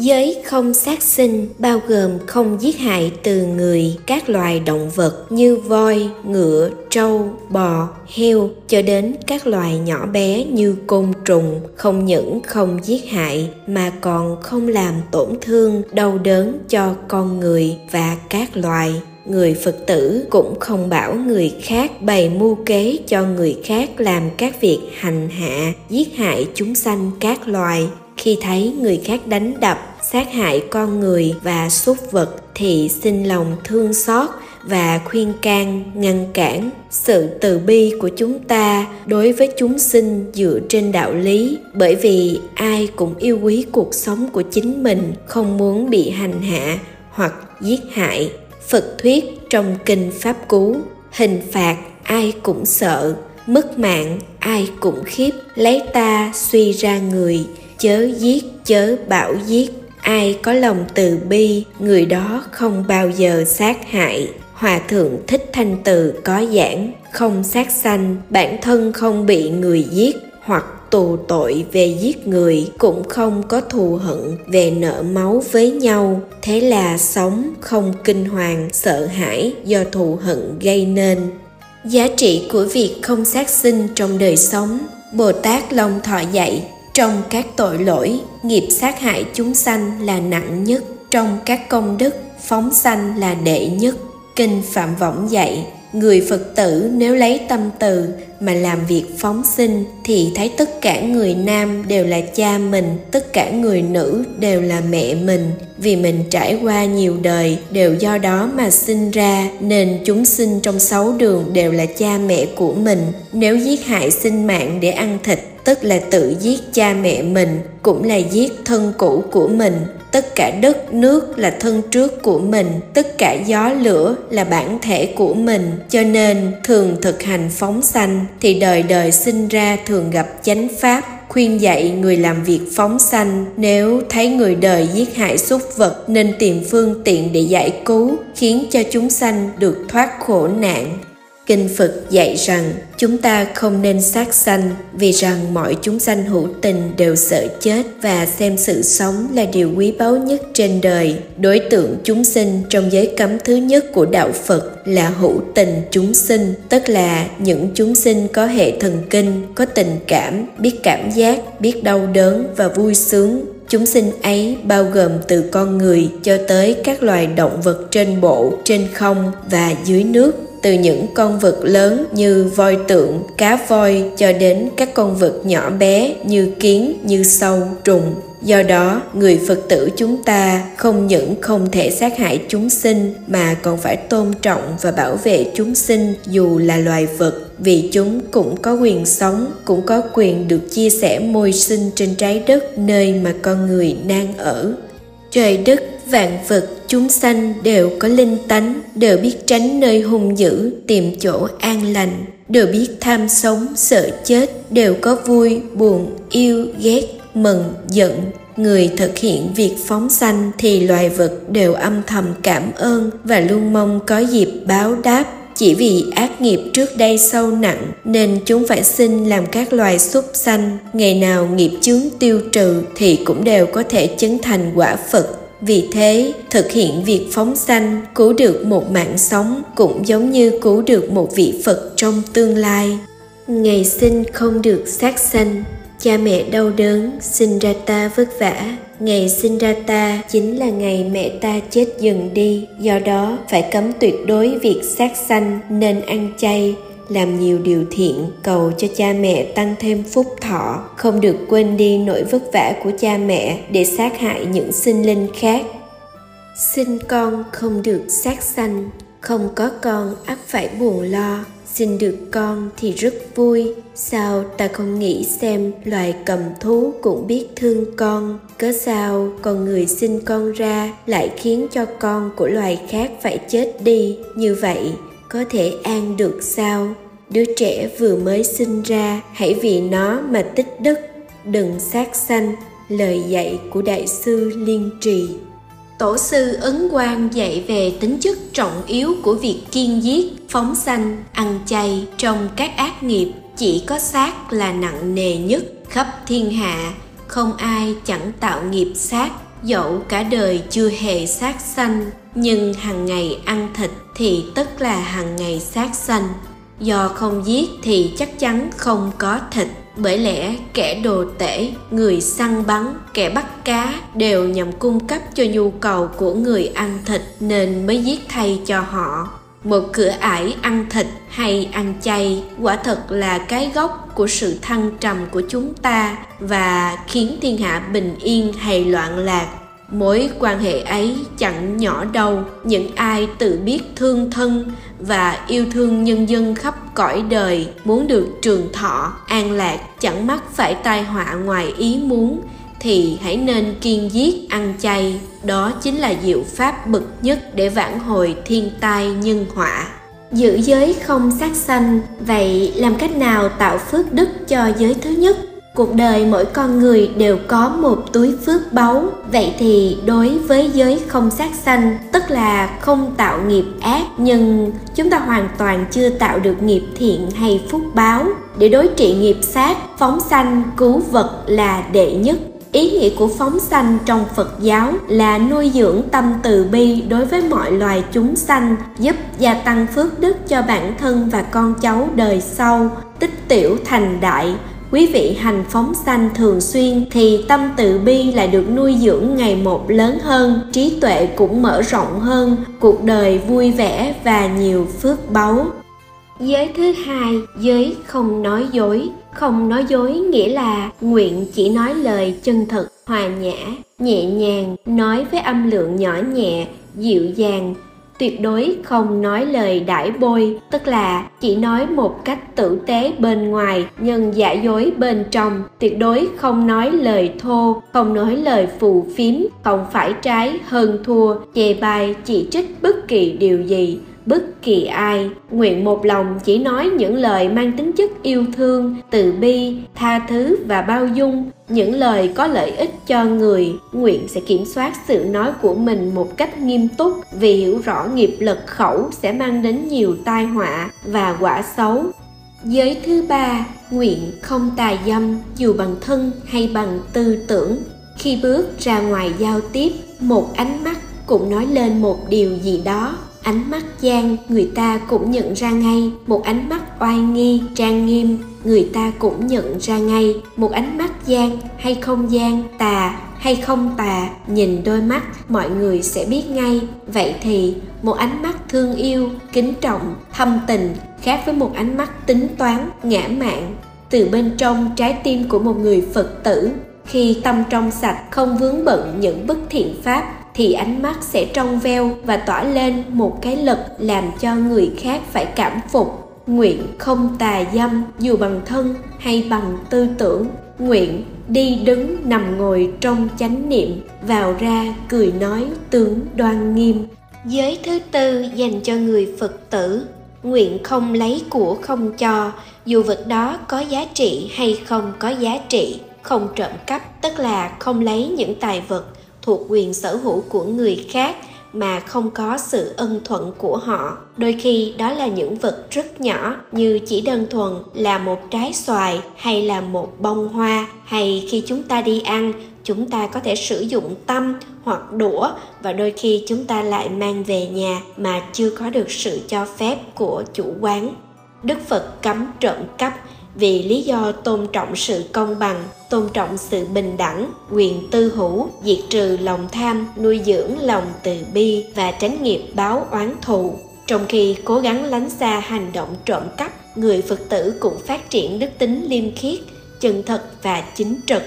Giới không sát sinh bao gồm không giết hại từ người các loài động vật như voi, ngựa, trâu, bò, heo cho đến các loài nhỏ bé như côn trùng, không những không giết hại mà còn không làm tổn thương, đau đớn cho con người và các loài. Người phật tử cũng không bảo người khác bày mưu kế cho người khác làm các việc hành hạ giết hại chúng sanh các loài. Khi thấy người khác đánh đập sát hại con người và súc vật thì xin lòng thương xót và khuyên can ngăn cản. Sự từ bi của chúng ta đối với chúng sinh dựa trên đạo lý, bởi vì ai cũng yêu quý cuộc sống của chính mình, không muốn bị hành hạ hoặc giết hại. Phật thuyết trong kinh pháp cú, hình phạt ai cũng sợ, mất mạng ai cũng khiếp. Lấy ta suy ra người, chớ giết, chớ bảo giết ai có lòng từ bi, người đó không bao giờ sát hại. Hòa thượng thích thanh từ có giảng, không sát sanh, bản thân không bị người giết, hoặc tù tội về giết người, cũng không có thù hận về nợ máu với nhau. Thế là sống không kinh hoàng, sợ hãi do thù hận gây nên. Giá trị của việc không sát sinh trong đời sống, bồ tát long thọ dạy trong các tội lỗi, nghiệp sát hại chúng sanh là nặng nhất. Trong các công đức, phóng sanh là đệ nhất. Kinh phạm võng dạy, người phật tử nếu lấy tâm từ mà làm việc phóng sinh thì thấy tất cả người nam đều là cha mình, tất cả người nữ đều là mẹ mình. Vì mình trải qua nhiều đời đều do đó mà sinh ra, nên chúng sinh trong sáu đường đều là cha mẹ của mình. Nếu giết hại sinh mạng để ăn thịt tức là tự giết cha mẹ mình, cũng là giết thân cũ của mình. Tất cả đất, nước là thân trước của mình, tất cả gió, lửa là bản thể của mình. Cho nên, thường thực hành phóng sanh thì đời đời sinh ra thường gặp chánh pháp, khuyên dạy người làm việc phóng sanh. Nếu thấy người đời giết hại súc vật, nên tìm phương tiện để giải cứu, khiến cho chúng sanh được thoát khổ nạn. Kinh Phật dạy rằng chúng ta không nên sát sanh vì rằng mọi chúng sanh hữu tình đều sợ chết và xem sự sống là điều quý báu nhất trên đời. Đối tượng chúng sinh trong giới cấm thứ nhất của đạo Phật là hữu tình chúng sinh, tức là những chúng sinh có hệ thần kinh, có tình cảm, biết cảm giác, biết đau đớn và vui sướng chúng sinh ấy bao gồm từ con người cho tới các loài động vật trên bộ trên không và dưới nước từ những con vật lớn như voi tượng, cá voi cho đến các con vật nhỏ bé như kiến, như sâu, trùng. Do đó, người Phật tử chúng ta không những không thể sát hại chúng sinh mà còn phải tôn trọng và bảo vệ chúng sinh dù là loài vật vì chúng cũng có quyền sống, cũng có quyền được chia sẻ môi sinh trên trái đất nơi mà con người đang ở. Trời đất vạn vật chúng sanh đều có linh tánh, đều biết tránh nơi hung dữ, tìm chỗ an lành, đều biết tham sống, sợ chết, đều có vui, buồn, yêu, ghét, mừng, giận. Người thực hiện việc phóng sanh thì loài vật đều âm thầm cảm ơn và luôn mong có dịp báo đáp. Chỉ vì ác nghiệp trước đây sâu nặng, nên chúng phải sinh làm các loài súc sanh. Ngày nào nghiệp chướng tiêu trừ thì cũng đều có thể chứng thành quả phật vì thế, thực hiện việc phóng sanh cứu được một mạng sống cũng giống như cứu được một vị Phật trong tương lai. Ngày sinh không được sát sanh, cha mẹ đau đớn, sinh ra ta vất vả. Ngày sinh ra ta chính là ngày mẹ ta chết dần đi, do đó phải cấm tuyệt đối việc sát sanh nên ăn chay, làm nhiều điều thiện, cầu cho cha mẹ tăng thêm phúc thọ. Không được quên đi nỗi vất vả của cha mẹ để sát hại những sinh linh khác. Xin con không được sát sanh, không có con ắt phải buồn lo. Xin được con thì rất vui. Sao ta không nghĩ xem loài cầm thú cũng biết thương con? Cớ sao con người sinh con ra lại khiến cho con của loài khác phải chết đi? Như vậy có thể an được sao? Đứa trẻ vừa mới sinh ra, hãy vì nó mà tích đức. Đừng sát sanh, lời dạy của đại sư liên trì. Tổ sư ấn quang dạy về tính chất trọng yếu của việc kiên giết, phóng sanh, ăn chay trong các ác nghiệp. Chỉ có xác là nặng nề nhất khắp thiên hạ. Không ai chẳng tạo nghiệp sát dẫu cả đời chưa hề sát sanh, nhưng hàng ngày ăn thịt thì tức là hàng ngày sát sanh. Do không giết thì chắc chắn không có thịt. Bởi lẽ kẻ đồ tể, người săn bắn, kẻ bắt cá đều nhằm cung cấp cho nhu cầu của người ăn thịt nên mới giết thay cho họ một cửa ải ăn thịt hay ăn chay, quả thật là cái gốc của sự thăng trầm của chúng ta và khiến thiên hạ bình yên hay loạn lạc. Mối quan hệ ấy chẳng nhỏ đâu, những ai tự biết thương thân và yêu thương nhân dân khắp cõi đời muốn được trường thọ an lạc chẳng mắc phải tai họa ngoài ý muốn thì hãy nên kiên giết, ăn chay. Đó chính là diệu pháp bậc nhất để vãn hồi thiên tai nhân họa. Giữ giới không sát sanh, vậy làm cách nào tạo phước đức cho giới thứ nhất? Cuộc đời mỗi con người đều có một túi phước báu. Vậy thì đối với giới không sát sanh, tức là không tạo nghiệp ác, nhưng chúng ta hoàn toàn chưa tạo được nghiệp thiện hay phúc báo để đối trị nghiệp sát, phóng sanh cứu vật là đệ nhất ý nghĩa của phóng sanh trong phật giáo là nuôi dưỡng tâm từ bi đối với mọi loài chúng sanh, giúp gia tăng phước đức cho bản thân và con cháu đời sau. Tích tiểu thành đại, quý vị hành phóng sanh thường xuyên thì tâm từ bi lại được nuôi dưỡng ngày một lớn hơn, trí tuệ cũng mở rộng hơn, cuộc đời vui vẻ và nhiều phước báu giới thứ hai, giới không nói dối. Không nói dối nghĩa là nguyện chỉ nói lời chân thật, hòa nhã, nhẹ nhàng, nói với âm lượng nhỏ nhẹ, dịu dàng. Tuyệt đối không nói lời đãi bôi, tức là chỉ nói một cách tử tế bên ngoài nhưng giả dối bên trong. Tuyệt đối không nói lời thô, không nói lời phù phiếm, không phải trái hơn thua, chê bai, chỉ trích bất kỳ điều gì bất kỳ ai. Nguyện một lòng chỉ nói những lời mang tính chất yêu thương, từ bi, tha thứ và bao dung. Những lời có lợi ích cho người, nguyện sẽ kiểm soát sự nói của mình một cách nghiêm túc vì hiểu rõ nghiệp lực khẩu sẽ mang đến nhiều tai họa và quả xấu. Giới thứ ba, nguyện không tà dâm, dù bằng thân hay bằng tư tưởng. Khi bước ra ngoài giao tiếp, một ánh mắt cũng nói lên một điều gì đó ánh mắt gian người ta cũng nhận ra ngay. Một ánh mắt oai nghi, trang nghiêm, người ta cũng nhận ra ngay. Một ánh mắt gian hay không gian tà, hay không tà? Nhìn đôi mắt, mọi người sẽ biết ngay. Vậy thì, một ánh mắt thương yêu, kính trọng, thâm tình, khác với một ánh mắt tính toán, ngã mạn. Từ bên trong, trái tim của một người phật tử, khi tâm trong sạch, không vướng bận những bất thiện pháp thì ánh mắt sẽ trong veo và tỏa lên một cái lực làm cho người khác phải cảm phục. Nguyện không tà dâm, dù bằng thân hay bằng tư tưởng. Nguyện đi đứng nằm ngồi trong chánh niệm, vào ra cười nói tướng đoan nghiêm. Giới thứ tư dành cho người phật tử, nguyện không lấy của không cho, dù vật đó có giá trị hay không có giá trị, không trộm cắp, tức là không lấy những tài vật thuộc quyền sở hữu của người khác mà không có sự ân thuận của họ. Đôi khi, đó là những vật rất nhỏ như chỉ đơn thuần là một trái xoài hay là một bông hoa. Hay khi chúng ta đi ăn, chúng ta có thể sử dụng tâm hoặc đũa và đôi khi chúng ta lại mang về nhà mà chưa có được sự cho phép của chủ quán. Đức phật cấm trộm cắp vì lý do tôn trọng sự công bằng, tôn trọng sự bình đẳng, quyền tư hữu, diệt trừ lòng tham, nuôi dưỡng lòng từ bi và tránh nghiệp báo oán thù. Trong khi cố gắng lánh xa hành động trộm cắp, người phật tử cũng phát triển đức tính liêm khiết, chân thật và chính trực.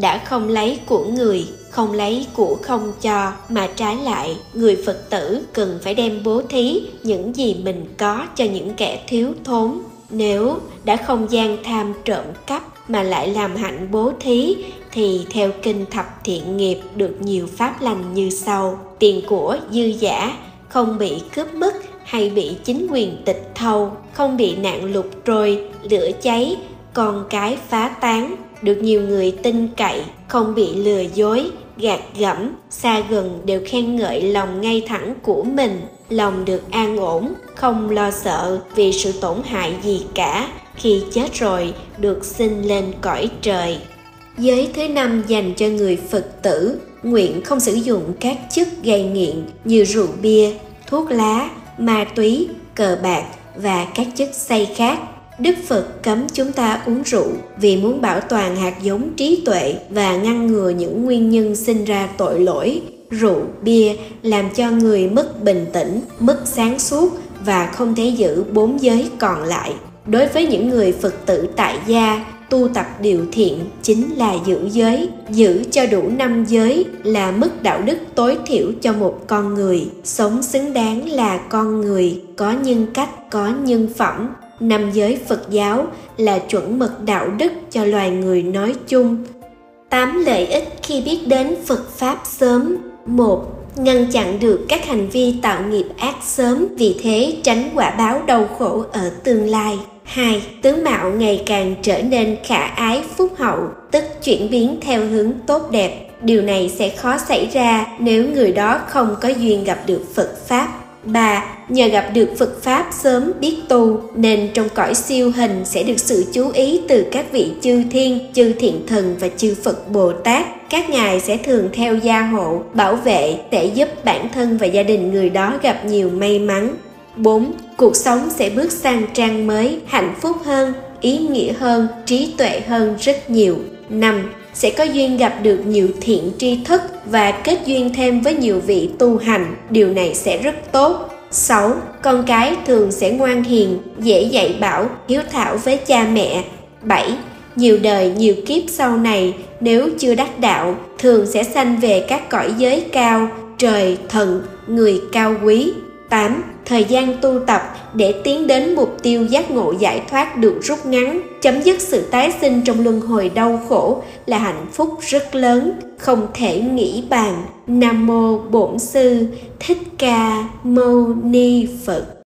Đã không lấy của người, không lấy của không cho mà trái lại, người phật tử cần phải đem bố thí những gì mình có cho những kẻ thiếu thốn nếu đã không gian tham trộm cắp mà lại làm hạnh bố thí, thì theo kinh thập thiện nghiệp được nhiều pháp lành như sau. Tiền của dư giả không bị cướp mất hay bị chính quyền tịch thâu, không bị nạn lụt trôi, lửa cháy, con cái phá tán, được nhiều người tin cậy, không bị lừa dối, gạt gẫm, xa gần đều khen ngợi lòng ngay thẳng của mình lòng được an ổn không lo sợ vì sự tổn hại gì cả khi chết rồi được sinh lên cõi trời giới thứ năm dành cho người phật tử nguyện không sử dụng các chất gây nghiện như rượu bia, thuốc lá, ma túy, cờ bạc và các chất say khác. Đức Phật cấm chúng ta uống rượu vì muốn bảo toàn hạt giống trí tuệ và ngăn ngừa những nguyên nhân sinh ra tội lỗi. Rượu, bia làm cho người mất bình tĩnh, mất sáng suốt và không thể giữ bốn giới còn lại. Đối với những người Phật tử tại gia, tu tập điều thiện chính là giữ giới giữ cho đủ năm giới là mức đạo đức tối thiểu cho một con người. Sống xứng đáng là con người có nhân cách có nhân phẩm. Năm giới phật giáo là chuẩn mực đạo đức cho loài người nói chung tám lợi ích khi biết đến phật pháp sớm một ngăn chặn được các hành vi tạo nghiệp ác sớm vì thế tránh quả báo đau khổ ở tương lai 2. Tướng mạo ngày càng trở nên khả ái phúc hậu, tức chuyển biến theo hướng tốt đẹp. Điều này sẽ khó xảy ra nếu người đó không có duyên gặp được Phật Pháp. Bà Nhờ gặp được Phật Pháp sớm biết tu, nên trong cõi siêu hình sẽ được sự chú ý từ các vị chư thiên, chư thiện thần và chư Phật Bồ Tát. Các ngài sẽ thường theo gia hộ, bảo vệ để giúp bản thân và gia đình người đó gặp nhiều may mắn. 4. Cuộc sống sẽ bước sang trang mới, hạnh phúc hơn, ý nghĩa hơn, trí tuệ hơn rất nhiều. 5. Sẽ có duyên gặp được nhiều thiện tri thức và kết duyên thêm với nhiều vị tu hành, điều này sẽ rất tốt. 6. Con cái thường sẽ ngoan hiền, dễ dạy bảo, hiếu thảo với cha mẹ. 7. Nhiều đời nhiều kiếp sau này nếu chưa đắc đạo thường sẽ sanh về các cõi giới cao, trời, thần, người cao quý. 8. Thời gian tu tập để tiến đến mục tiêu giác ngộ giải thoát được rút ngắn, chấm dứt sự tái sinh trong luân hồi đau khổ là hạnh phúc rất lớn, không thể nghĩ bàn. Nam mô Bổn sư Thích Ca Mâu Ni Phật.